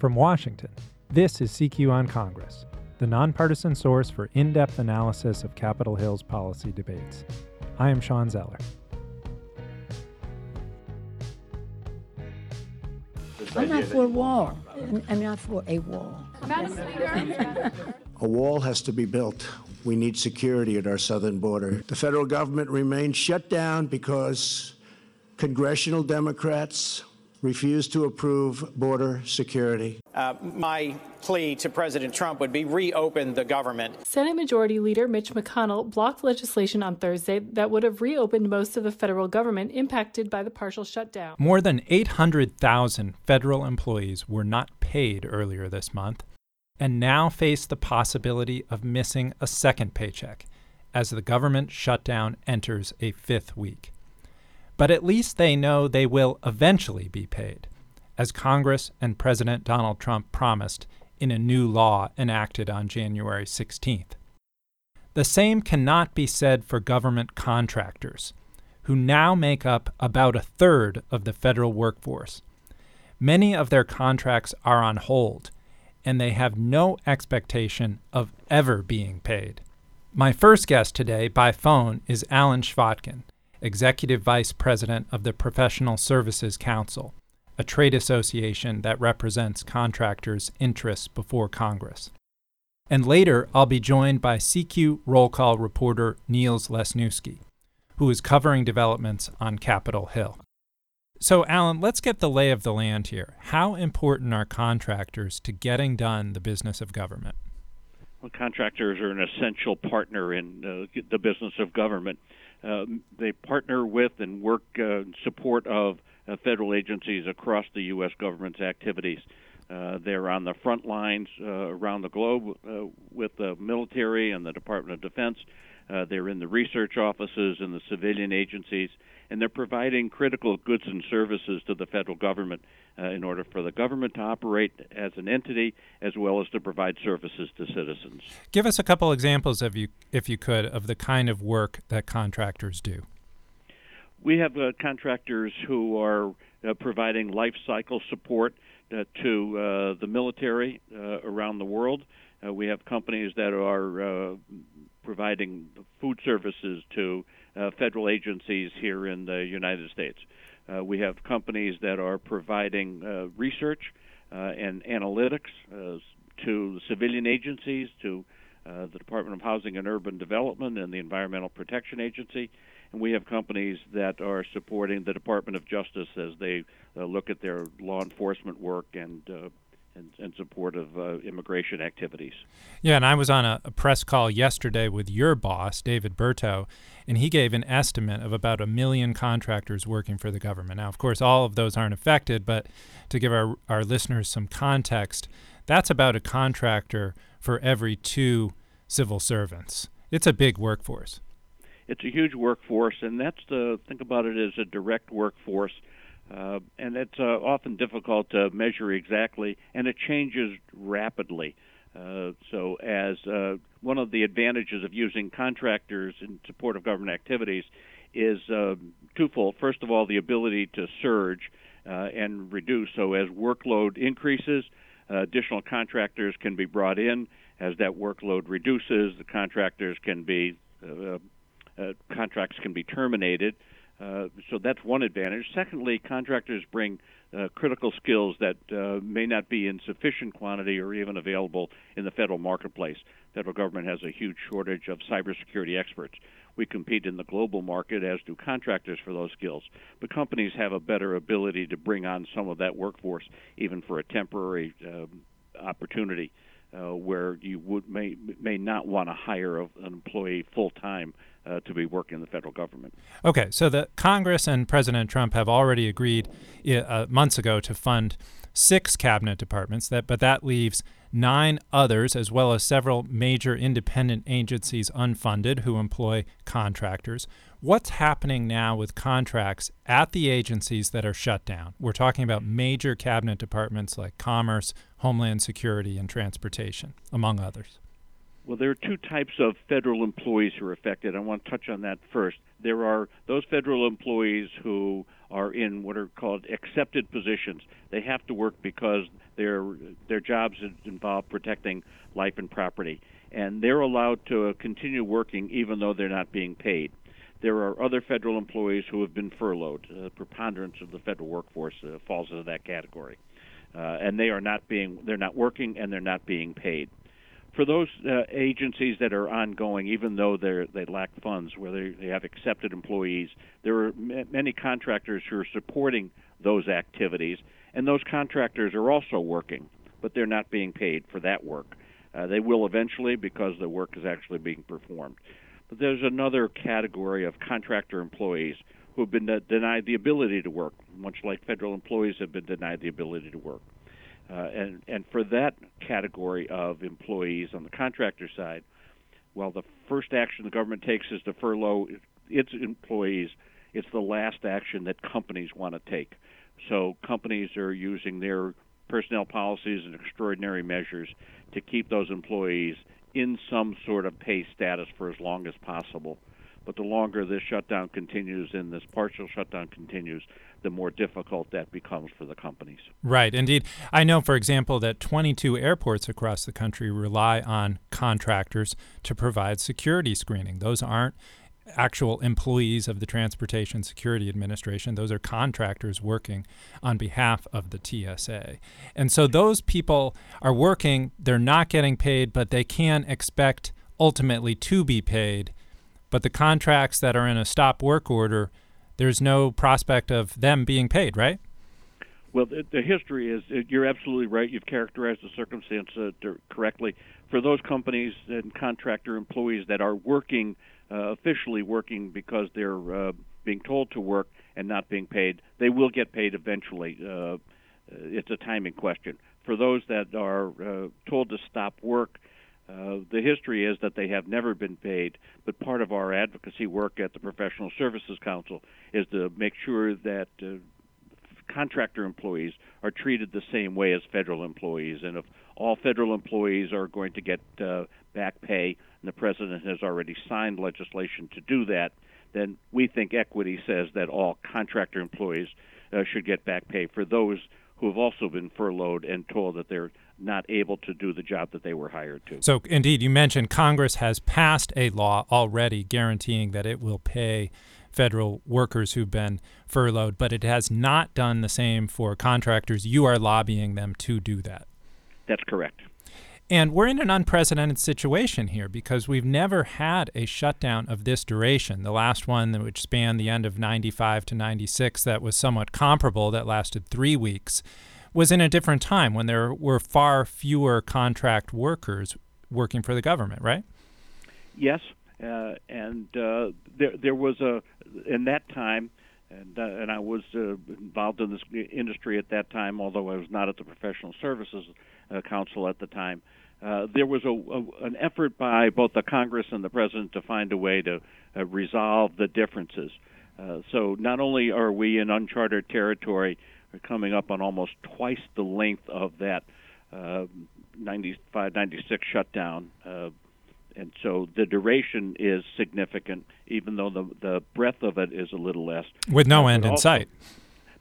From Washington, this is CQ on Congress, the nonpartisan source for in depth analysis of Capitol Hill's policy debates. I am Sean Zeller. I'm not for a wall. I'm not for a wall. A wall has to be built. We need security at our southern border. The federal government remains shut down because congressional Democrats refuse to approve border security. Uh, my plea to President Trump would be reopen the government. Senate Majority Leader Mitch McConnell blocked legislation on Thursday that would have reopened most of the federal government impacted by the partial shutdown. More than 800,000 federal employees were not paid earlier this month and now face the possibility of missing a second paycheck as the government shutdown enters a fifth week. But at least they know they will eventually be paid, as Congress and President Donald Trump promised in a new law enacted on January 16th. The same cannot be said for government contractors, who now make up about a third of the federal workforce. Many of their contracts are on hold, and they have no expectation of ever being paid. My first guest today by phone is Alan Chvotkin, Executive Vice President of the Professional Services Council, a trade association that represents contractors' interests before Congress. And later, I'll be joined by CQ roll call reporter Niels Lesniewski, who is covering developments on Capitol Hill. So, Alan, let's get the lay of the land here. How important are contractors to getting done the business of government? Well, contractors are an essential partner in uh, the business of government. Uh, they partner with and work uh, in support of uh, federal agencies across the U.S. government's activities. Uh, they're on the front lines uh, around the globe with the military and the Department of Defense. they're in the research offices and the civilian agencies, and they're providing critical goods and services to the federal government uh, in order for the government to operate as an entity as well as to provide services to citizens. Give us a couple examples, of you, if you could, of the kind of work that contractors do. We have uh, contractors who are uh, providing life cycle support uh, to uh, the military uh, around the world. we have companies that are providing food services to federal agencies here in the United States. Uh, we have companies that are providing uh, research uh, and analytics uh, to civilian agencies, to uh, the Department of Housing and Urban Development and the Environmental Protection Agency. And we have companies that are supporting the Department of Justice as they uh, look at their law enforcement work and and, and support of uh, immigration activities. Yeah, and I was on a, a, press call yesterday with your boss, David Berteau, and he gave an estimate of about a million contractors working for the government. Now, of course, all of those aren't affected, but to give our, our listeners some context, that's about a contractor for every two civil servants. It's a big workforce. It's a huge workforce, and that's the think about it as a direct workforce uh, and it's uh, often difficult to measure exactly, and it changes rapidly. Uh, so, as uh, one of the advantages of using contractors in support of government activities is uh, twofold. First of all, the ability to surge uh, and reduce. So, as workload increases, additional contractors can be brought in. As that workload reduces, the contractors can be contracts can be terminated. Uh, so that's one advantage. Secondly, contractors bring uh, critical skills that uh, may not be in sufficient quantity or even available in the federal marketplace. Federal government has a huge shortage of cybersecurity experts. We compete in the global market, as do contractors, for those skills. But companies have a better ability to bring on some of that workforce, even for a temporary um, opportunity. Uh, where you would may may not want to hire an employee full time uh, to be working in the federal government. Okay, so the Congress and President Trump have already agreed uh, months ago to fund six cabinet departments. That, but that leaves nine others, as well as several major independent agencies unfunded who employ contractors. What's happening now with contracts at the agencies that are shut down? We're talking about major cabinet departments like Commerce, Homeland Security, and Transportation, among others. Well, there are two types of federal employees who are affected. I want to touch on that first. There are those federal employees who are in what are called excepted positions. They have to work because their their jobs involve protecting life and property, and they're allowed to continue working even though they're not being paid. There are other federal employees who have been furloughed. The preponderance of the federal workforce uh, falls into that category, uh, and they are not being they're not working and they're not being paid for those uh, agencies that are ongoing, even though they they lack funds, where they, they have excepted employees, there are m- many contractors who are supporting those activities, and those contractors are also working, but they're not being paid for that work. Uh, they will eventually because the work is actually being performed. But there's another category of contractor employees who have been de- denied the ability to work, much like federal employees have been denied the ability to work. Uh, and and for that category of employees on the contractor side, well, the first action the government takes is to furlough its employees. It's the last action that companies want to take. So companies are using their personnel policies and extraordinary measures to keep those employees in some sort of pay status for as long as possible. But the longer this shutdown continues and this partial shutdown continues, the more difficult that becomes for the companies. Right, indeed. I know, for example, that 22 airports across the country rely on contractors to provide security screening. Those aren't actual employees of the Transportation Security Administration. Those are contractors working on behalf of the TSA. And so those people are working, they're not getting paid, but they can expect ultimately to be paid. But the contracts that are in a stop work order there's no prospect of them being paid, right? Well, the, the history is you're absolutely right. You've characterized the circumstance uh, correctly. For those companies and contractor employees that are working, uh, officially working because they're uh, being told to work and not being paid, they will get paid eventually. Uh, it's a timing question. For those that are uh, told to stop work, uh, the history is that they have never been paid, but part of our advocacy work at the Professional Services Council is to make sure that uh, contractor employees are treated the same way as federal employees. And if all federal employees are going to get uh, back pay, and the president has already signed legislation to do that, then we think equity says that all contractor employees uh, should get back pay for those who have also been furloughed and told that they're not able to do the job that they were hired to. So, indeed, you mentioned Congress has passed a law already guaranteeing that it will pay federal workers who've been furloughed, but it has not done the same for contractors. You are lobbying them to do that. That's correct. And we're in an unprecedented situation here because we've never had a shutdown of this duration. The last one, which spanned the end of 95 to 96, that was somewhat comparable, that lasted three weeks was in a different time when there were far fewer contract workers working for the government, right? Yes, uh, and uh, there there was a in that time, and uh, and I was uh, involved in this industry at that time, although I was not at the Professional Services uh, Council at the time. Uh, there was a, a, an effort by both the Congress and the President to find a way to resolve the differences. so not only are we in uncharted territory are coming up on almost twice the length of that uh, 95, 96 shutdown. Uh, and so the duration is significant, even though the the breadth of it is a little less. With no end in sight.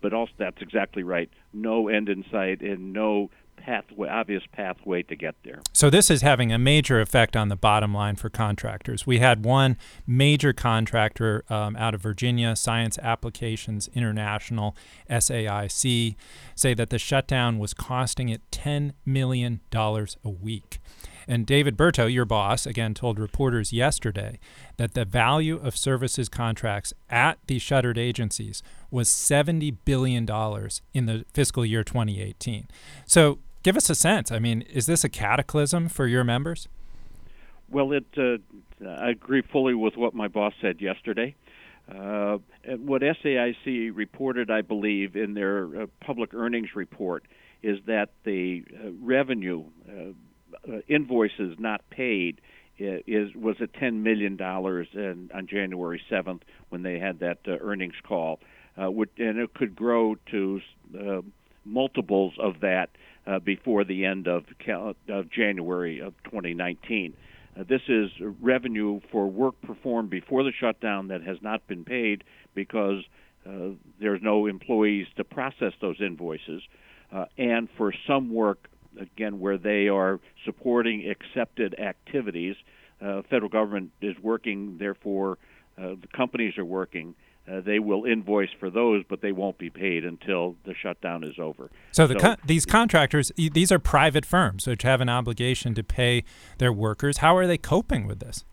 But also, that's exactly right. No end in sight, and no pathway, obvious pathway to get there. So this is having a major effect on the bottom line for contractors. We had one major contractor um, out of Virginia, Science Applications International (SAIC), say that the shutdown was costing it ten million dollars a week. And David Berteau, your boss, again told reporters yesterday that the value of services contracts at the shuttered agencies was $70 billion in the fiscal year 2018. So give us a sense. I mean, is this a cataclysm for your members? Well, it. Uh, I agree fully with what my boss said yesterday. Uh, what SAIC reported, I believe, in their uh, public earnings report, is that the uh, revenue uh, uh, invoices not paid is was at ten million dollars on January seventh when they had that earnings call, would, and it could grow to multiples of that uh, before the end of, cal- of January of 2019. Uh, this is revenue for work performed before the shutdown that has not been paid because uh, there's no employees to process those invoices. Uh, and for some work, again, where they are supporting excepted activities, uh, federal government is working, therefore, uh, the companies are working. Uh, they will invoice for those, but they won't be paid until the shutdown is over. So, the so, con- these contractors, these are private firms which have an obligation to pay their workers. How are they coping with this?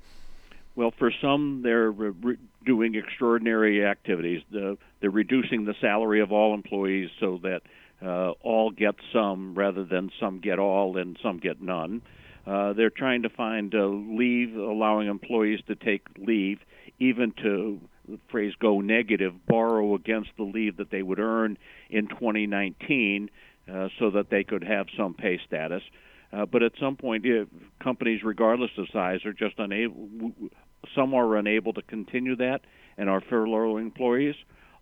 Well, for some, they're re- doing extraordinary activities. The, they're reducing the salary of all employees so that uh, all get some rather than some get all and some get none. Uh, they're trying to find leave, allowing employees to take leave, even to the phrase go negative, borrow against the leave that they would earn in 2019 uh, so that they could have some pay status. Uh, but at some point, companies, regardless of size, are just unable. Some are unable to continue that and are furloughing employees.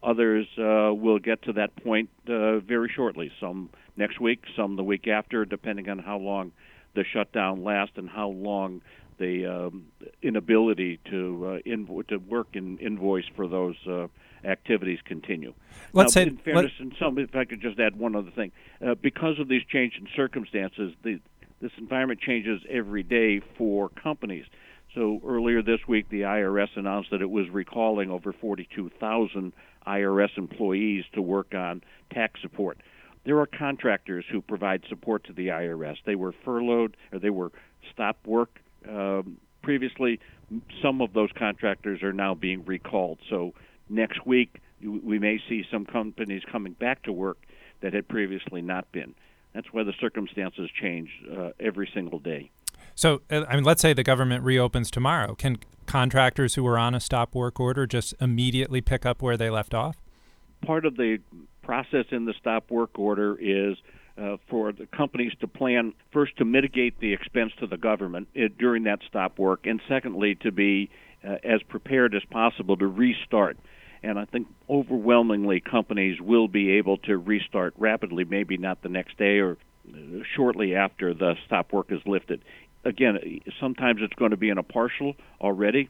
Others uh, will get to that point uh, very shortly. Some next week, some the week after, depending on how long the shutdown lasts and how long the um, inability to uh, invo- to work and invoice for those uh, activities continue. Let's now, say, in fairness, let, some, if I could just add one other thing, uh, because of these changing circumstances, the, this environment changes every day for companies. So earlier this week, the IRS announced that it was recalling over 42,000 IRS employees to work on tax support. There are contractors who provide support to the IRS. They were furloughed or they were stopped work um, previously. Some of those contractors are now being recalled. So next week we may see some companies coming back to work that had previously not been. That's why the circumstances change uh, every single day. So, uh, I mean, let's say the government reopens tomorrow. Can contractors who are on a stop work order just immediately pick up where they left off? Part of the process in the stop work order is uh, for the companies to plan first to mitigate the expense to the government uh, during that stop work, and secondly to be uh, as prepared as possible to restart. And I think overwhelmingly companies will be able to restart rapidly, maybe not the next day or uh, shortly after the stop work is lifted. Again, sometimes it's going to be in a partial already,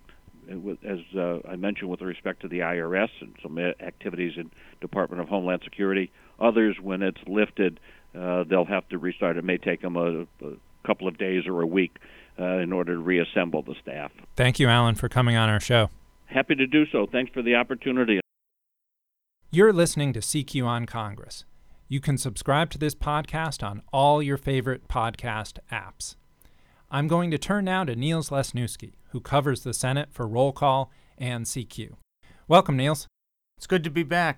as uh, I mentioned, with respect to the IRS and some activities in Department of Homeland Security. Others, when it's lifted, uh, they'll have to restart. It may take them a, a couple of days or a week uh, in order to reassemble the staff. Thank you, Alan, for coming on our show. Happy to do so. Thanks for the opportunity. You're listening to CQ on Congress. You can subscribe to this podcast on all your favorite podcast apps. I'm going to turn now to Niels Lesniewski, who covers the Senate for Roll Call and CQ. Welcome, Niels. It's good to be back.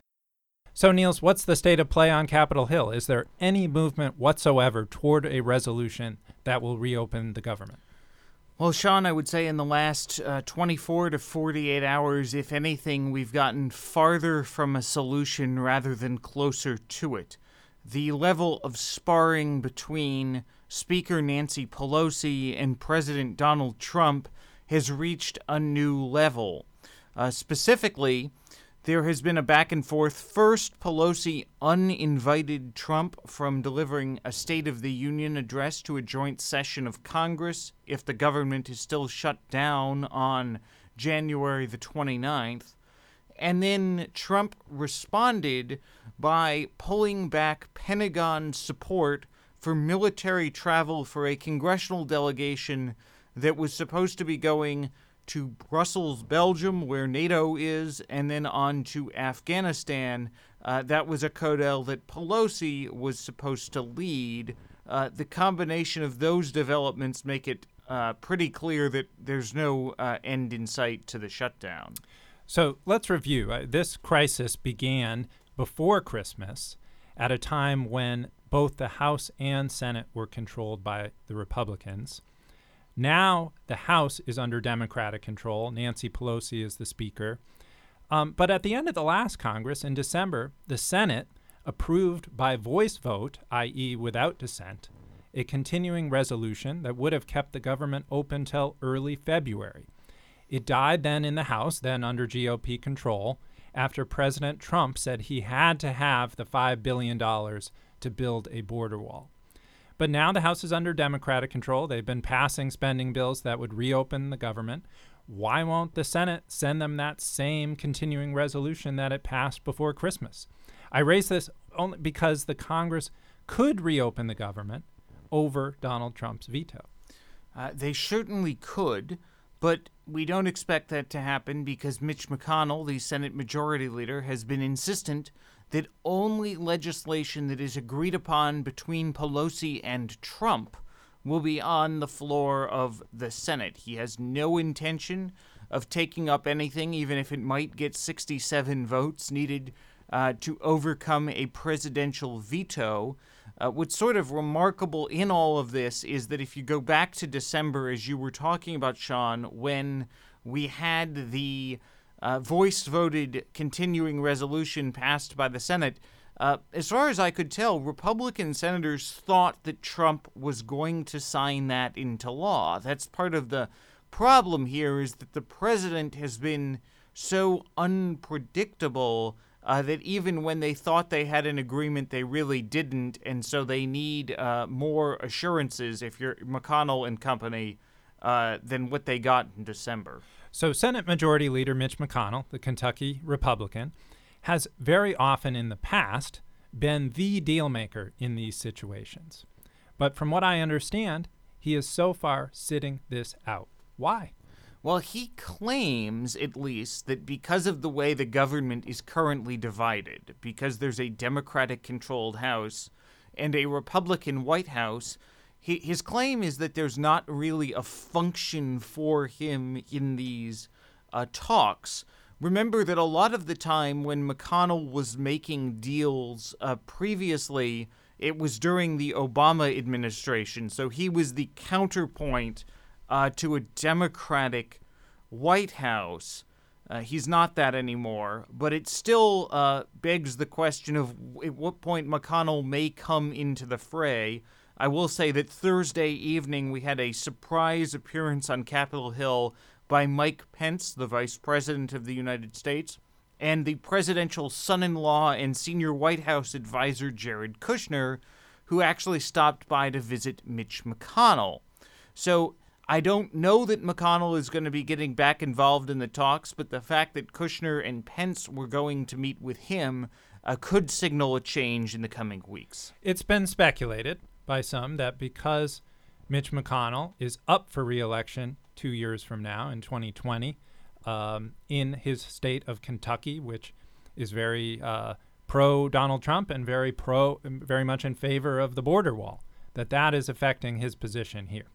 So, Niels, what's the state of play on Capitol Hill? Is there any movement whatsoever toward a resolution that will reopen the government? Well, Sean, I would say in the last uh, 24 to 48 hours, if anything, we've gotten farther from a solution rather than closer to it. The level of sparring between Speaker Nancy Pelosi and President Donald Trump has reached a new level. Uh, specifically, there has been a back and forth. First, Pelosi uninvited Trump from delivering a State of the Union address to a joint session of Congress if the government is still shut down on January the 29th. And then Trump responded by pulling back Pentagon support for military travel for a congressional delegation that was supposed to be going to Brussels, Belgium, where NATO is, and then on to Afghanistan. Uh, that was a CODEL that Pelosi was supposed to lead. Uh, the combination of those developments make it uh, pretty clear that there's no uh, end in sight to the shutdown. So let's review. Uh, this crisis began before Christmas at a time when both the House and Senate were controlled by the Republicans. Now the House is under Democratic control. Nancy Pelosi is the Speaker. Um, but at the end of the last Congress in December, the Senate approved by voice vote, i.e., without dissent, a continuing resolution that would have kept the government open till early February. It died then in the House, then under GOP control, after President Trump said he had to have the $5 billion to build a border wall. But now the House is under Democratic control. They've been passing spending bills that would reopen the government. Why won't the Senate send them that same continuing resolution that it passed before Christmas? I raise this only because the Congress could reopen the government over Donald Trump's veto. Uh, they certainly could, but we don't expect that to happen because Mitch McConnell, the Senate Majority Leader, has been insistent that only legislation that is agreed upon between Pelosi and Trump will be on the floor of the Senate. He has no intention of taking up anything, even if it might get 67 votes needed uh, to overcome a presidential veto. Uh, what's sort of remarkable in all of this is that if you go back to December, as you were talking about, Sean, when we had the uh, voice voted continuing resolution passed by the Senate, uh, as far as I could tell, Republican senators thought that Trump was going to sign that into law. That's part of the problem here is that the president has been so unpredictable uh, that even when they thought they had an agreement, they really didn't, and so they need uh, more assurances if you're McConnell and company uh, than what they got in December. So, Senate Majority Leader Mitch McConnell, the Kentucky Republican, has very often in the past been the deal maker in these situations. But from what I understand, he is so far sitting this out. Why? Well, he claims, at least, that because of the way the government is currently divided, because there's a Democratic controlled House and a Republican White House, he, his claim is that there's not really a function for him in these uh, talks. Remember that a lot of the time when McConnell was making deals uh, previously, it was during the Obama administration. So he was the counterpoint uh, to a Democratic White House. Uh, he's not that anymore, but it still uh, begs the question of at what point McConnell may come into the fray. I will say that Thursday evening we had a surprise appearance on Capitol Hill by Mike Pence, the Vice President of the United States, and the presidential son in law and senior White House advisor Jared Kushner, who actually stopped by to visit Mitch McConnell. So I don't know that McConnell is going to be getting back involved in the talks, but the fact that Kushner and Pence were going to meet with him uh, could signal a change in the coming weeks. It's been speculated by some that because Mitch McConnell is up for reelection two years from now in 2020 um, in his state of Kentucky, which is very uh, pro Donald Trump and very pro, very much in favor of the border wall, that that is affecting his position here.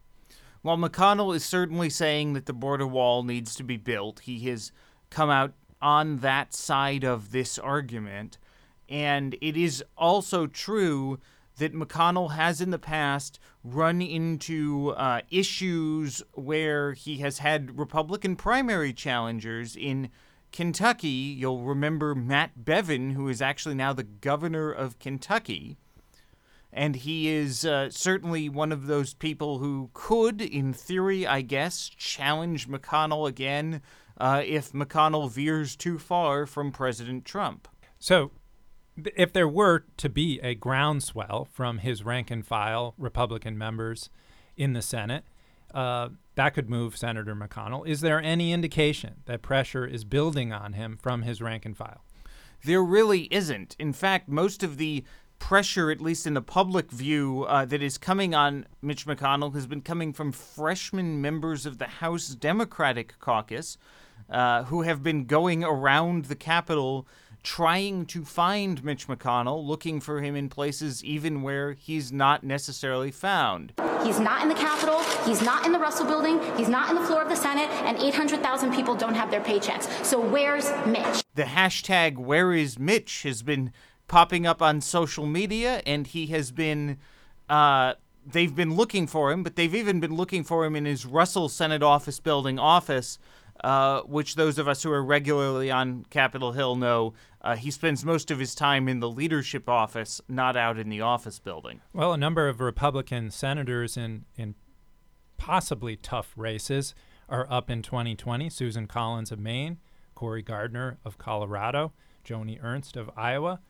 While McConnell is certainly saying that the border wall needs to be built, he has come out on that side of this argument. And it is also true that McConnell has in the past run into uh, issues where he has had Republican primary challengers in Kentucky. You'll remember Matt Bevin, who is actually now the governor of Kentucky. And he is uh, certainly one of those people who could, in theory, I guess, challenge McConnell again uh, if McConnell veers too far from President Trump. So, if there were to be a groundswell from his rank and file Republican members in the Senate, uh, that could move Senator McConnell. Is there any indication that pressure is building on him from his rank and file? There really isn't. In fact, most of the pressure, at least in the public view, uh, that is coming on Mitch McConnell has been coming from freshman members of the House Democratic caucus uh, who have been going around the Capitol trying to find Mitch McConnell, looking for him in places even where he's not necessarily found. He's not in the Capitol, he's not in the Russell building, he's not in the floor of the Senate, and 800,000 people don't have their paychecks. So where's Mitch? The hashtag Where is Mitch has been popping up on social media, and he has been. Uh, they've been looking for him, but they've even been looking for him in his Russell Senate office building office, uh, which those of us who are regularly on Capitol Hill know uh, he spends most of his time in the leadership office, not out in the office building. Well, a number of Republican senators in, in possibly tough races are up in 2020. Susan Collins of Maine, Cory Gardner of Colorado, Joni Ernst of Iowa.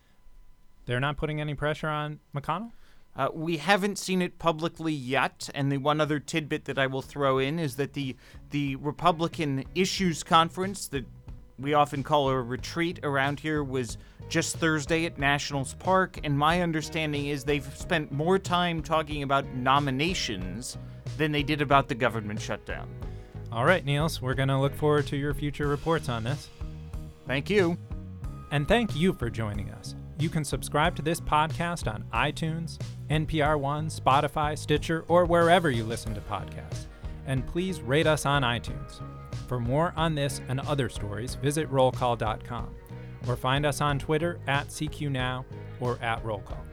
They're not putting any pressure on McConnell? Uh, we haven't seen it publicly yet, and the one other tidbit that I will throw in is that the the Republican Issues Conference that we often call a retreat around here was just Thursday at Nationals Park, and my understanding is they've spent more time talking about nominations than they did about the government shutdown. All right, Niels, we're going to look forward to your future reports on this. Thank you. And thank you for joining us. You can subscribe to this podcast on iTunes, NPR One, Spotify, Stitcher, or wherever you listen to podcasts. And please rate us on iTunes. For more on this and other stories, visit rollcall.com or find us on Twitter at CQNow or at Rollcall.